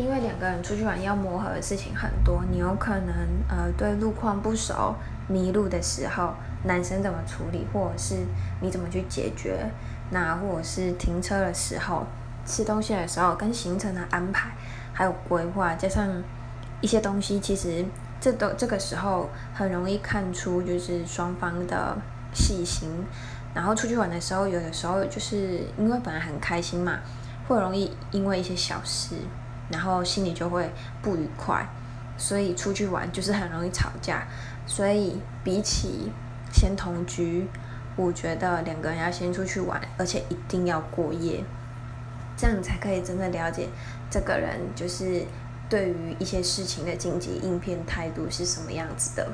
因为两个人出去玩要磨合的事情很多，你有可能呃对路况不熟，迷路的时候，男生怎么处理，或者是你怎么去解决，那或者是停车的时候，吃东西的时候，跟行程的安排，还有规划，加上一些东西，其实这都这个时候很容易看出就是双方的细心。然后出去玩的时候，有的时候就是因为本来很开心嘛，会容易因为一些小事，然后心里就会不愉快，所以出去玩就是很容易吵架。所以比起先同居，我觉得两个人要先出去玩，而且一定要过夜，这样才可以真正了解这个人就是对于一些事情的紧急应变态度是什么样子的。